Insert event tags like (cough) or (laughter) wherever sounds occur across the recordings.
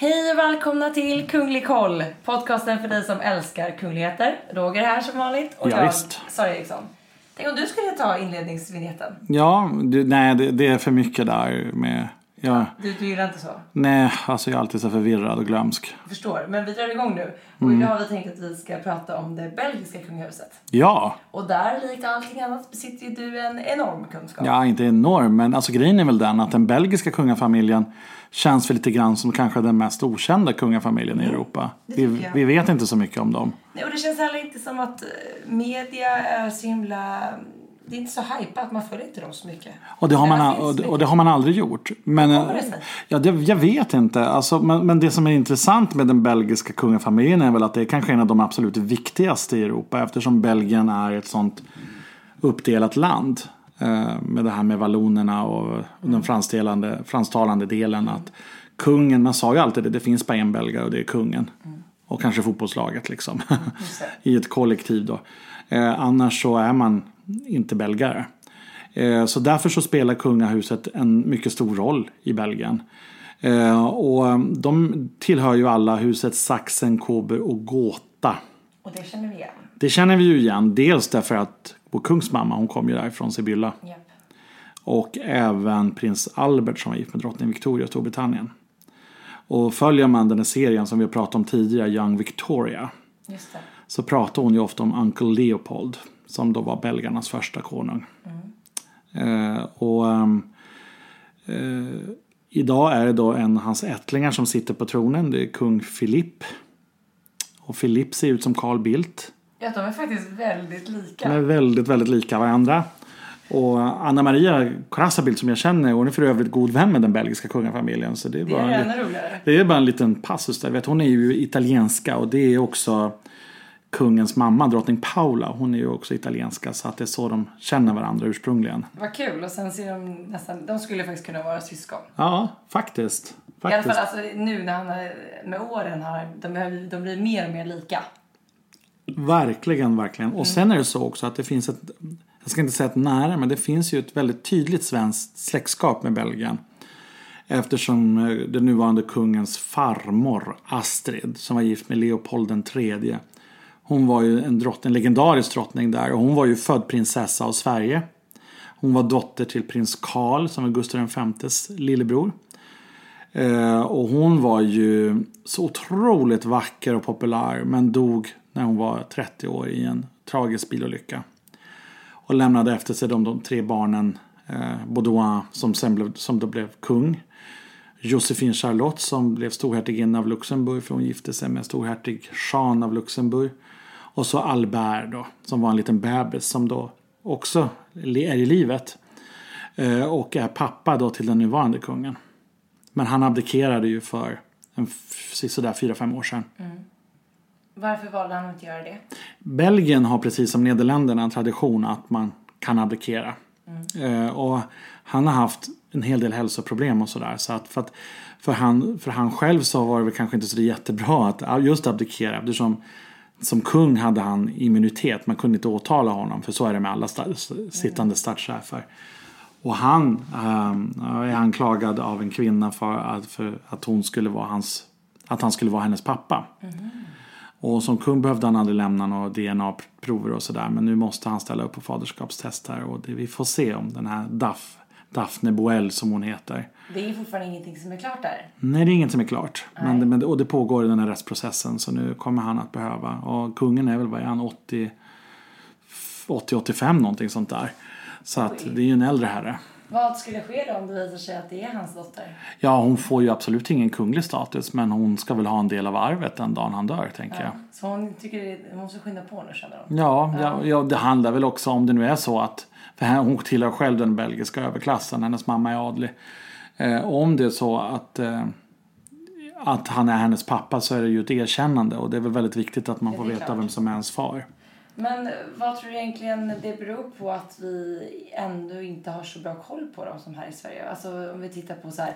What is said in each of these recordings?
Hej och välkomna till Kunglig koll, podcasten för dig som älskar kungligheter. Roger här som vanligt och Ja, jag, visst. Sara Eriksson. Tänk om du skulle ta inledningsvinjetten. Ja, det, nej det, det är för mycket där med... Ja, Du, du gillar inte så? nej, alltså jag är alltid så förvirrad och glömsk. Jag förstår. Men vi drar igång nu. Och Mm. idag har vi tänkt att vi ska prata om det belgiska kungahuset. Ja, Och där, likt allting annat, besitter ju du en enorm kunskap. ja inte enorm, men alltså grejen är väl den att den belgiska kungafamiljen känns väl lite grann som kanske den mest okända kungafamiljen i Europa. Vi, jag. vi vet inte så mycket om dem. Nej, och det känns heller inte som att eh, media är så himla... Det är inte så hypat, man följer inte dem så mycket. Och det har man, och, och det har man aldrig gjort. Men, det ja, det, jag vet inte. Alltså, men, men det som är intressant med den belgiska kungafamiljen är väl att det är kanske en av de absolut viktigaste i Europa. Eftersom Belgien är ett sånt uppdelat land. Eh, med det här med vallonerna och den fransktalande, fransktalande delen. Att kungen, man sa ju alltid det, det finns bara en belgare och det är kungen. Och kanske fotbollslaget liksom. (laughs) I ett kollektiv då. Eh, annars så är man inte belgare. Eh, Så därför så spelar kungahuset en mycket stor roll i Belgien. Eh, Och de tillhör ju alla huset Sachsen, Coburg och Gotha. Och det känner vi igen. Det känner vi ju igen. Dels därför att vår kungsmamma hon kom ju därifrån Sibylla. Japp. Och även prins Albert som var gift med drottning Victoria i Storbritannien. Och följer man den här serien som vi har pratat om tidigare, Young Victoria. Så pratar hon ju ofta om Uncle Leopold. Som då var belgarnas första konung. Eh, och ehm, eh, idag är det då en hans ättlingar som sitter på tronen. Det är kung Philipp. Och Philipp ser ut som Carl Bildt. Ja, de är faktiskt väldigt lika. De är väldigt, väldigt lika varandra. Och Anna Maria Corazza som jag känner, hon är för övrigt god vän med den belgiska kungafamiljen. Så det är det bara är en, ännu roligare. det är bara en liten passus där. Vet, hon är ju italienska och det är också kungens mamma, drottning Paula. Hon är ju också italienska så att det är så de känner varandra ursprungligen. Vad kul. Och sen ser de nästan... De skulle faktiskt kunna vara syskon. Ja, faktiskt. I alla faktiskt. fall alltså, nu när han är, med åren har de, de blir mer och mer lika. Verkligen, verkligen. Och sen är det så också att det finns ett, jag ska inte säga ett nära, men det finns ju ett väldigt tydligt svenskt släktskap med Belgien. Eftersom eh, den nuvarande kungens farmor Astrid, som var gift med Leopold den tredje. Hon var ju en, drottning, en legendarisk drottning där och hon var ju född prinsessa av Sverige. Hon var dotter till prins Karl som var Gustav Vs lillebror. Eh, och hon var ju så otroligt vacker och populär men dog när hon var 30 år i en tragisk bilolycka. Och lämnade efter sig de, de tre barnen eh, Baudouin som sen blev, som då blev kung. Josephine Charlotte som blev storhertiginna av Luxemburg för hon gifte sig med storhertig Jean av Luxemburg. Och så Albert då som var en liten bebis som då också är i livet. Eh, och är pappa då till den nuvarande kungen. Men han abdikerade ju för en, sådär 4-5 år sedan. Varför valde han att inte göra det? Belgien har precis som Nederländerna en tradition att man kan abdikera. Eh, och han har haft en hel del hälsoproblem och sådär. Så att för, att, för, han, för han själv så var det väl kanske inte så jättebra att just abdikera eftersom som kung hade han immunitet. Man kunde inte åtala honom för så är det med alla sta sittande statschefer. Och han ähm, är anklagad av en kvinna för att, för att hon skulle vara hans att han skulle vara hennes pappa. Mm. Och som kung behövde han aldrig lämna några DNA-prover och sådär. Men nu måste han ställa upp på faderskapstest här. Och det, vi får se om den här Daff, Daphne Boel som hon heter. Det är fortfarande ingenting som är klart där? Nej, det är inget som är klart. Men, men, och det pågår i den här rättsprocessen. Så nu kommer han att behöva. Och kungen är väl, vad är han, 80, 80-85 någonting sånt där. Så att det är ju en äldre herre. Vad skulle ske då om det visar sig att det är hans dotter? Ja, hon får ju absolut ingen kunglig status men hon ska väl ha en del av arvet den dagen han dör, tänker ja. jag. Så hon tycker det, hon måste skynda på nu, känner hon? Ja, ja. ja, det handlar väl också om det nu är så att för hon tillhör själv den belgiska överklassen, hennes mamma är adlig. Eh, om det är så att eh, att han är hennes pappa så är det ju ett erkännande och det är väl väldigt viktigt att man får veta klart. vem som är ens far. Men vad tror du egentligen det beror på att vi ändå inte har så bra koll på dem som här i Sverige? Alltså om vi tittar på så här,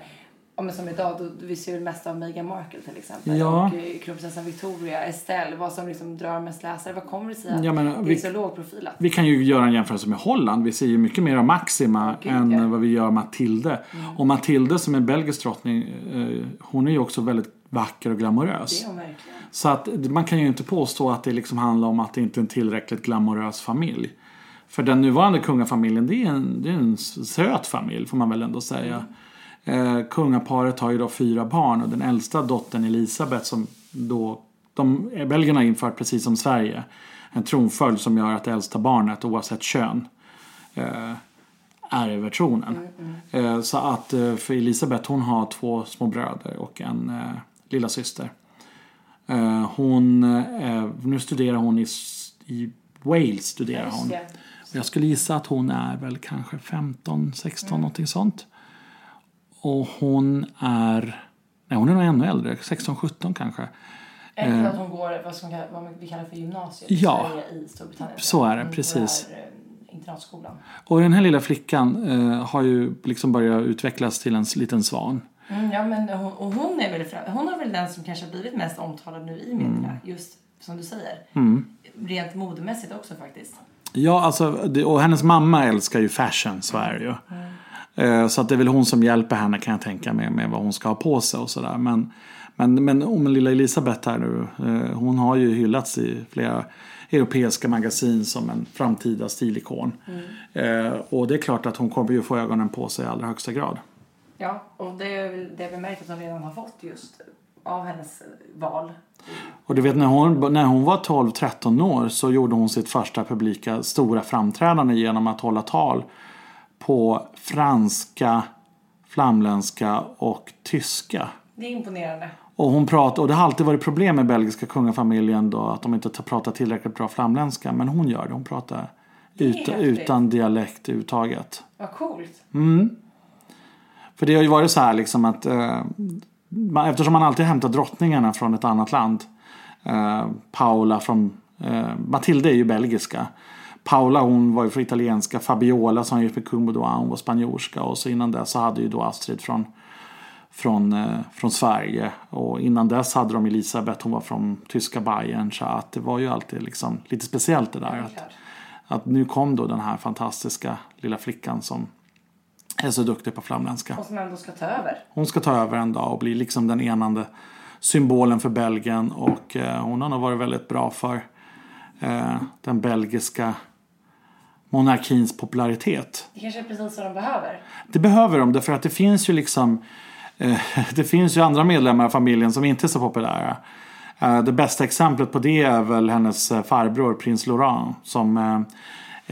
om som idag, då, vi ser ju mest av Meghan Markle till exempel. Ja. Och eh, kronprinsessan Victoria, Estelle, vad som liksom drar mest läsare. Vad kommer det sig att ja, men, det vi, är så lågprofilat? Vi kan ju göra en jämförelse med Holland. Vi ser ju mycket mer av Maxima oh, än ja. vad vi gör Matilde. Mm. Och Matilde som är belgisk drottning, eh, hon är ju också väldigt vacker och glamorös. Så att man kan ju inte påstå att det liksom handlar om att det inte är en tillräckligt glamorös familj. För den nuvarande kungafamiljen det är en, det är en söt familj får man väl ändå säga. Mm. Eh, kungaparet har ju då fyra barn och den äldsta dottern Elisabeth som då de, belgierna har infört precis som Sverige en tronföljd som gör att det äldsta barnet oavsett kön eh, är över tronen. Mm, mm. Eh, så att eh, för Elisabeth hon har två små bröder och en eh, lilla syster. Eh, hon, eh, nu studerar hon i, i Wales. Studerar hon. Jag skulle gissa att hon är väl kanske 15, 16 mm. någonting sånt. Och hon är, nej hon är nog ännu äldre, 16, 17 kanske. Det att hon går vad, som, vad vi kallar för gymnasiet ja, i Storbritannien? så är det, precis. internatskolan. Och den här lilla flickan eh, har ju liksom börjat utvecklas till en liten svan. Mm, ja, men hon, och hon, är väl, hon är väl den som kanske har blivit mest omtalad nu i media. Mm. Just som du säger. Mm. Rent modemässigt också faktiskt. Ja, alltså, och hennes mamma älskar ju fashion, så är det ju. Mm. Eh, så att det är väl hon som hjälper henne kan jag tänka mig med vad hon ska ha på sig och sådär. Men, men, men om lilla Elisabeth här nu, eh, hon har ju hyllats i flera europeiska magasin som en framtida stilikon. Mm. Eh, och det är klart att hon kommer ju få ögonen på sig i allra högsta grad. Ja, och det är väl det vi märkt att hon redan har fått just av hennes val. Och du vet när hon, när hon var 12-13 år så gjorde hon sitt första publika stora framträdande genom att hålla tal på franska, flamländska och tyska. Det är imponerande. Och hon pratar, och det har alltid varit problem med belgiska kungafamiljen då att de inte pratar tillräckligt bra flamländska. Men hon gör det. Hon pratar utan, utan dialekt överhuvudtaget. Vad coolt. Mm. För det har ju varit så här liksom att eh, eftersom man alltid hämtar drottningarna från ett annat land. Eh, Paula från eh, Matilda är ju belgiska. Paula hon var ju från italienska. Fabiola som gick med kung Baudouin hon var spanjorska. Och så innan dess så hade ju då Astrid från, från, eh, från Sverige. Och innan dess hade de Elisabeth hon var från tyska Bayern. Så att det var ju alltid liksom lite speciellt det där. Att, att nu kom då den här fantastiska lilla flickan som är så duktig på flamländska. Och som ändå ska ta över. Hon ska ta över en dag och bli liksom den enande symbolen för Belgien. Och eh, hon har nog varit väldigt bra för eh, den belgiska monarkins popularitet. Det kanske är precis vad de behöver. Det behöver de därför att det finns ju liksom eh, (laughs) Det finns ju andra medlemmar av familjen som inte är så populära. Eh, det bästa exemplet på det är väl hennes eh, farbror prins Laurent som eh,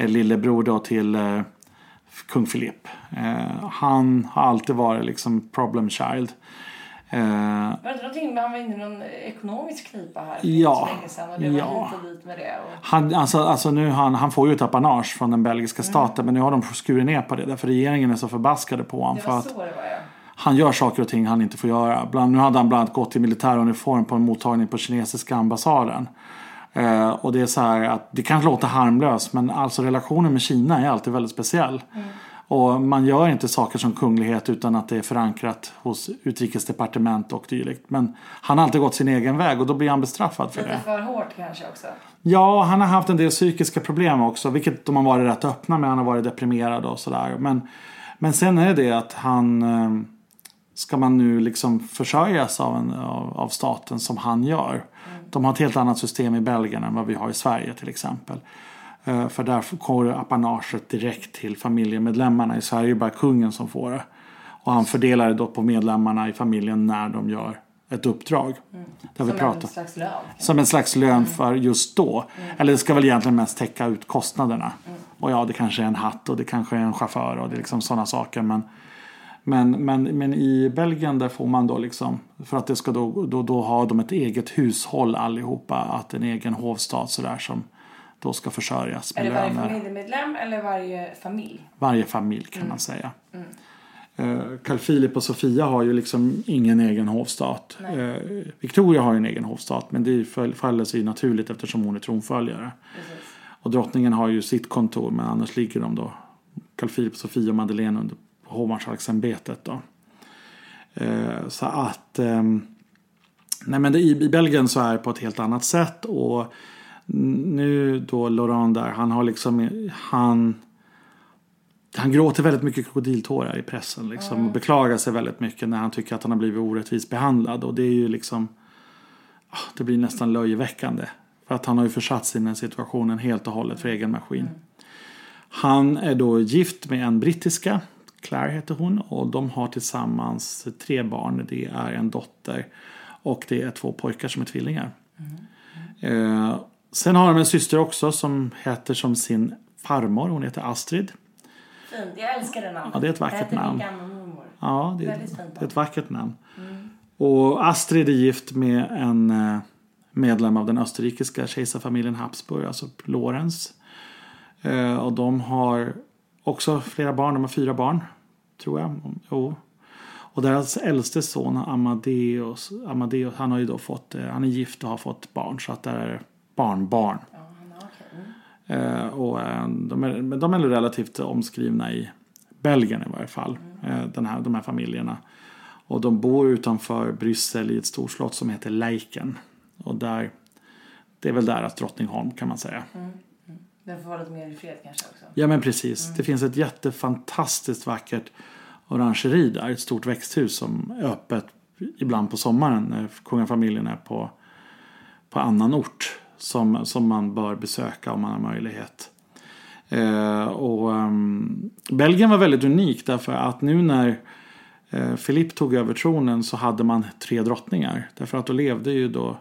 är lillebror då till kung Philip. Eh, han har alltid varit liksom problem child. Eh, var det någonting han var inne i någon ekonomisk knipa här för ja, länge sedan och det var ja. hit och dit med det? Och... Han, alltså, alltså nu han, han får ju ett apanage från den belgiska mm. staten men nu har de skurit ner på det därför regeringen är så förbaskade på honom. Det var för så det var ja. Han gör saker och ting han inte får göra. Bland, nu hade han bland annat gått i militäruniform på en mottagning på kinesiska ambassaden. Eh, och det är så här att det kanske låter harmlöst men alltså relationen med Kina är alltid väldigt speciell. Och man gör inte saker som kunglighet utan att det är förankrat hos utrikesdepartement och dylikt. Men han har alltid gått sin egen väg och då blir han bestraffad för Lite det. för hårt kanske också. Ja, han har haft en del psykiska problem också. Vilket de har varit rätt öppna med. Han har varit deprimerad och sådär. Men, men sen är det att han... eh, Ska man nu liksom försörjas av, en, av, av staten som han gör. De har ett helt annat system i Belgien än vad vi har i Sverige till exempel. Eh, För där går apanaget direkt till familjemedlemmarna. I Sverige är det bara kungen som får det. Och han fördelar det då på medlemmarna i familjen när de gör ett uppdrag. Där vi pratar. en slags lön. Som en slags lön för just då. Eller det ska väl egentligen mest täcka ut kostnaderna. Och ja, det kanske är en hatt och det kanske är en chaufför och det är liksom sådana saker. Men, men, men, men i Belgien där får man då liksom, för att det ska då, då, då ha de ett eget hushåll allihopa. Att en egen hovstat sådär som då ska försörjas Är med det varje löner. familjemedlem eller varje familj? Varje familj kan man säga. Eh, Carl Philip och Sofia har ju liksom ingen egen hovstat. Eh, Victoria har ju en egen hovstat men det faller sig naturligt eftersom hon är tronföljare. Precis. Och drottningen har ju sitt kontor men annars ligger de då Carl Philip, Sofia och Madeleine under hovmarskalksämbetet då. Eh, så att ehm, Nej men det, i, i Belgien så är det på ett helt annat sätt och nu då Laurent där han har liksom han han gråter väldigt mycket krokodiltårar i pressen liksom, och beklagar sig väldigt mycket när han tycker att han har blivit orättvist behandlad och det är ju liksom ah, det blir nästan löjeväckande för att han har ju försatt sig i den situationen helt och hållet för egen maskin. Han är då gift med en brittiska, Claire heter hon, och de har tillsammans tre barn. Det är en dotter och det är två pojkar som är tvillingar. Eh, sen har de en syster också som heter som sin farmor, hon heter Astrid. Fint, jag älskar det namnet. Ja, det är ett vackert namn. Ja, det är, det är ett vackert namn. Och Astrid är gift med en eh, medlem av den österrikiska kejsarfamiljen Habsburg, alltså Lorenz. Eh, Och de har också flera barn, de har fyra barn, tror jag. Jo. Och deras äldste son Amadeus, Amadeus han har ju då fått, eh, han är gift och har fått barn så att det är barnbarn. Ja. Mm. Eh, och eh, de är, men de är relativt omskrivna i Belgien i varje fall. Eh, den här, de här familjerna. Och de bor utanför Bryssel i ett storslott som heter Leiken. Och där, det är väl där att Drottningholm kan man säga. Den får vara lite mer i fred kanske också. Ja men precis. Det finns ett jättefantastiskt vackert orangeri där. Ett stort växthus som är öppet ibland på sommaren när kungafamiljen är på, på annan ort. Som, som man bör besöka om man har möjlighet. Eh, och ehm, Belgien var väldigt unik därför att nu när eh, Philippe tog över tronen så hade man tre drottningar. Därför att då levde ju då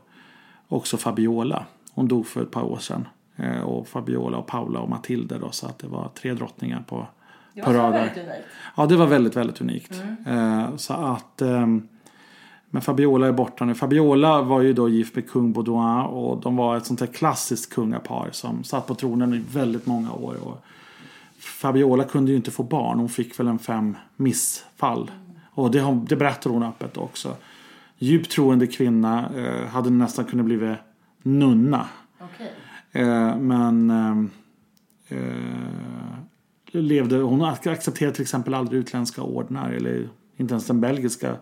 också Fabiola. Hon dog för ett par år sedan. Eh, och Fabiola och Paula och Matilda då. Så att det var tre drottningar på, Det på var rader. väldigt unikt. Ja, det var väldigt, väldigt unikt. Eh, så att... ehm, men Fabiola är borta nu. Fabiola var ju då gift med kung Baudouin och de var ett sånt här klassiskt kungapar som satt på tronen i väldigt många år. Och Fabiola kunde ju inte få barn. Hon fick väl en fem missfall. Och det, det berättar hon öppet också. Djupt troende kvinna. Eh, hade nästan kunnat bli nunna. Okej. Eh, men ehm, eh, levde, hon accepterade till exempel aldrig utländska ordnar eller inte ens den belgiska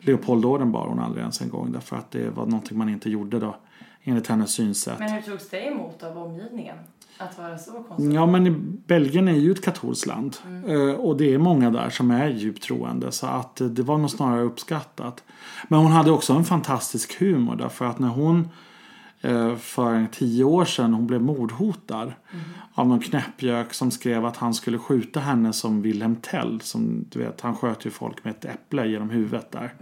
Leopoldorden bar hon aldrig ens en gång därför att det var någonting man inte gjorde då enligt hennes synsätt. Men hur togs det emot av omgivningen? Att vara så konstig? Ja men Belgien är ju ett katolskt land Eh, och det är många där som är djupt troende så att eh, det var nog snarare uppskattat. Men hon hade också en fantastisk humor därför att när hon eh, för tio år sedan hon blev mordhotad av någon knäppjök som skrev att han skulle skjuta henne som Wilhelm Tell. Som du vet, han sköt ju folk med ett äpple genom huvudet där.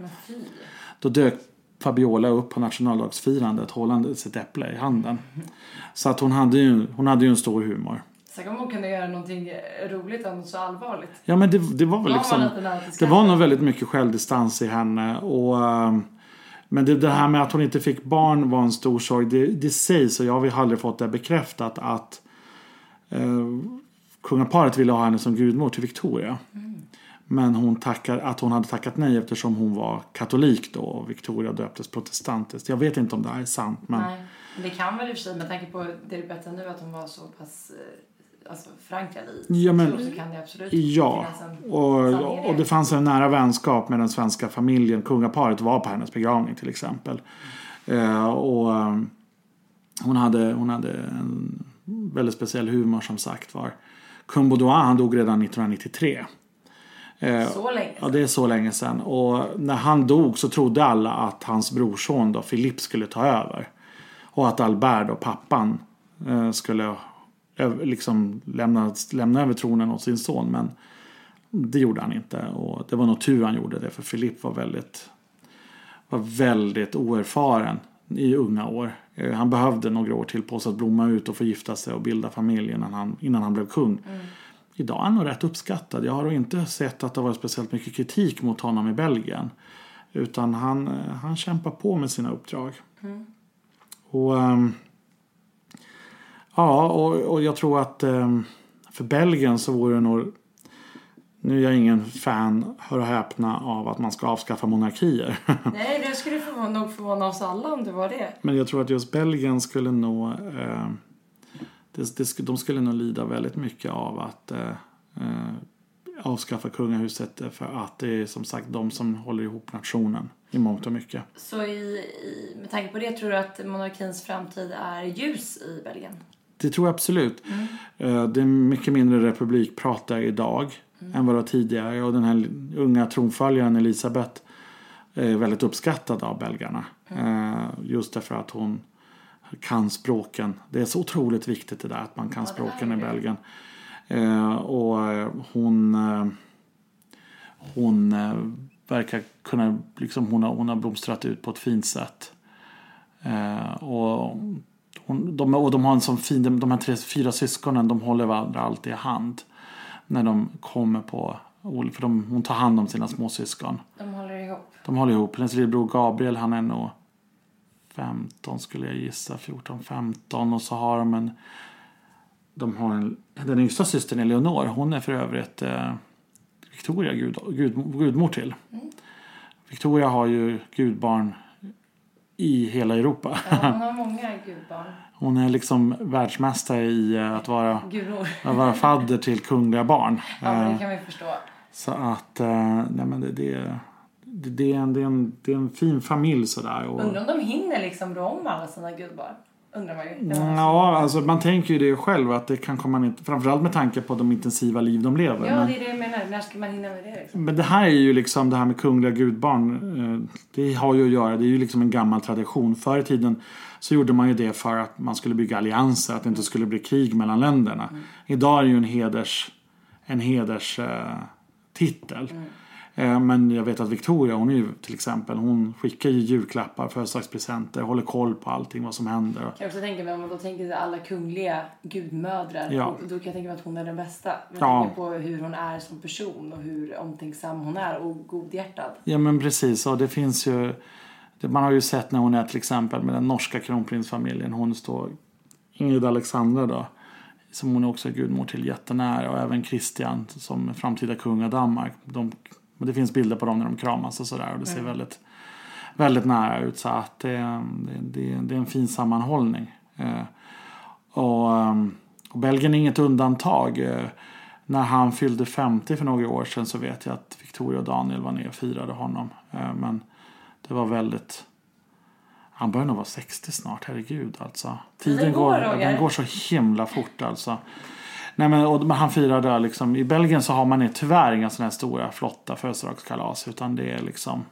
Då dök Fabiola upp på nationaldagsfirandet hållandes ett äpple i handen. Så att hon hade ju, hon hade ju en stor humor. Tänk om hon kunde göra någonting roligt av något så allvarligt. Ja men det, det var väl Var liksom till Det var nog väldigt mycket självdistans i henne och ehm, Men det, det här med att hon inte fick barn var en stor sorg. Det, det sägs och jag har aldrig fått det bekräftat att eh, Kungaparet ville ha henne som gudmor till Victoria. Men hon tackar, att hon hade tackat nej eftersom hon var katolik då och Victoria döptes protestantiskt. Jag vet inte om det här är sant men Nej. Det kan väl i och för sig med tanke på det du berättar nu att hon var så pass eh, alltså, förankrad i Ja, men- så kan det absolut Ja, en och, och det fanns en nära vänskap med den svenska familjen. Kungaparet var på hennes begravning till exempel. Eh, och eh, hon hade, hon hade en väldigt speciell humor som sagt var. Kung Baudouin han dog redan 1993. Eh, Så länge Ja, det är så länge sedan. Och när han dog så trodde alla att hans brorson då, Philippe skulle ta över. Och att Albert och pappan eh, skulle liksom lämna, lämna över tronen åt sin son. Men det gjorde han inte. Och det var nog tur han gjorde det. För Philippe var väldigt, var väldigt oerfaren i unga år. Han behövde några år till på sig att blomma ut och få gifta sig och bilda familj innan han, innan han blev kung. Idag är han nog rätt uppskattad. Jag har inte sett att det har varit speciellt mycket kritik mot honom i Belgien. Utan han, han kämpar på med sina uppdrag. Och ehm, Ja, och, och jag tror att ehm, för Belgien så vore det nog nu är jag ingen fan, hör och häpna, av att man ska avskaffa monarkier. (laughs) Nej, det skulle förvåna, nog förvåna oss alla om det var det. Men jag tror att just Belgien skulle nog... Eh, det, det, de skulle nog lida väldigt mycket av att eh, eh, avskaffa kungahuset. För att det är som sagt de som håller ihop nationen i mångt och mycket. Så i, i, med tanke på det tror du att monarkins framtid är ljus i Belgien? Det tror jag absolut. Eh, Det är mycket mindre republikprat där idag än vad det var tidigare. Och den här unga tronföljaren Elisabeth är väldigt uppskattad av belgarna. Eh, Just därför att hon kan språken. Det är så otroligt viktigt det där att man kan Ja, språken i. Belgien. Eh, Och hon, hon verkar kunna, liksom hon har, hon har blomstrat ut på ett fint sätt. Och, hon, de, och de har en sån fin, de, här tre, fyra syskonen de håller varandra alltid i hand. När de kommer på, för de, hon tar hand om sina småsyskon. De håller ihop. De håller ihop. Hennes lillebror Gabriel han är nog 15 skulle jag gissa. 14-15 och så har de en de har en, den yngsta systern Eleonor. Hon är för övrigt eh, Victoria gud, gud, gudmor till. Victoria har ju gudbarn i hela Europa. Ja, hon har många gudbarn. Hon är liksom världsmästare i eh, att vara, att vara fadder till kungliga barn. Ja, men Eh, det kan vi förstå. Så att, eh, nej men det, det, det, det, är en, det, är en, det är en fin familj sådär. Och, Undrar om de hinner liksom rå om alla sina gudbarn. Undrar man ju. Ja, alltså man tänker ju det själv att det kan komma inte, framförallt med tanke på de intensiva liv de lever. Ja, men, det är det jag menar. När ska man hinna med det liksom? men det här är ju liksom det här med kungliga gudbarn. eh, Det har ju att göra, det är ju liksom en gammal tradition. Förr i tiden så gjorde man ju det för att man skulle bygga allianser, att det inte skulle bli krig mellan länderna. Idag är det ju en heders, en heders eh, titel. Eh, Men jag vet att Victoria, hon är ju till exempel, hon skickar ju julklappar, födelsedagspresenter, håller koll på allting vad som händer. Jag kan också tänka mig om man då tänker sig alla kungliga gudmödrar. Ja. Då kan jag tänka mig att hon är den bästa. Med Ja. tanke på hur hon är som person och hur omtänksam hon är och godhjärtad. Ja men precis och det finns ju Man har ju sett när hon är till exempel med den norska kronprinsfamiljen. Hon står Ingrid Alexandra då. Som hon också är gudmor till jättenära och även Christian som framtida kung av Danmark. De, men det finns bilder på dem när de kramas och sådär och det ser väldigt, väldigt nära ut. Så att det, det, det, det är en fin sammanhållning. Eh, och, ehm, och Belgien är inget undantag. Eh, När han fyllde 50 för några år sedan så vet jag att Victoria och Daniel var nere och firade honom. Eh, Men det var väldigt... Han börjar nog vara 60 snart, herregud alltså. Tiden går, går, den går så himla fort alltså. Nej men, och, men han firade liksom, i Belgien så har man tyvärr inga sådana här stora flotta födelsedagskalas utan det är liksom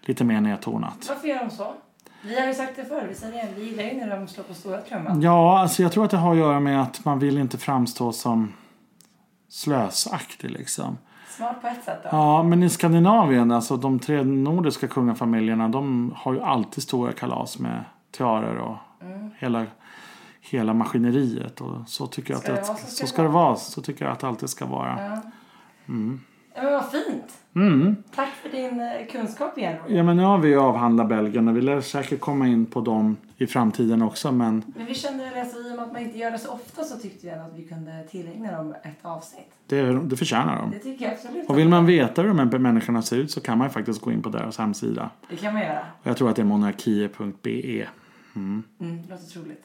lite mer nedtonat. Varför gör de så? Vi har ju sagt det förr, vi säger det. Vi gillar ju när de slår på stora trumman. Ja, alltså jag tror att det har att göra med att man vill inte framstå som slösaktig liksom. Smart på ett sätt då. Ja, men i Skandinavien, alltså de tre nordiska kungafamiljerna, de har ju alltid stora kalas med tiaror och hela, hela maskineriet. Och så tycker jag Ska att det så så, ska det vara. Så tycker jag att det alltid ska vara. Ja. Ja, men vad fint. Mm. Tack för din eh, kunskap igen. Ja men nu har vi ju avhandlat Belgien och vi lär säkert komma in på dem i framtiden också men Men vi kände alltså, i och med att man inte gör det så ofta så tyckte vi att vi kunde tillägna dem ett avsnitt. det, det förtjänar de. Det tycker jag absolut. Och vill man veta hur de här människorna ser ut så kan man ju faktiskt gå in på deras hemsida. Det kan man göra. Och jag tror att det är monarkie.be. Mm, det låter troligt.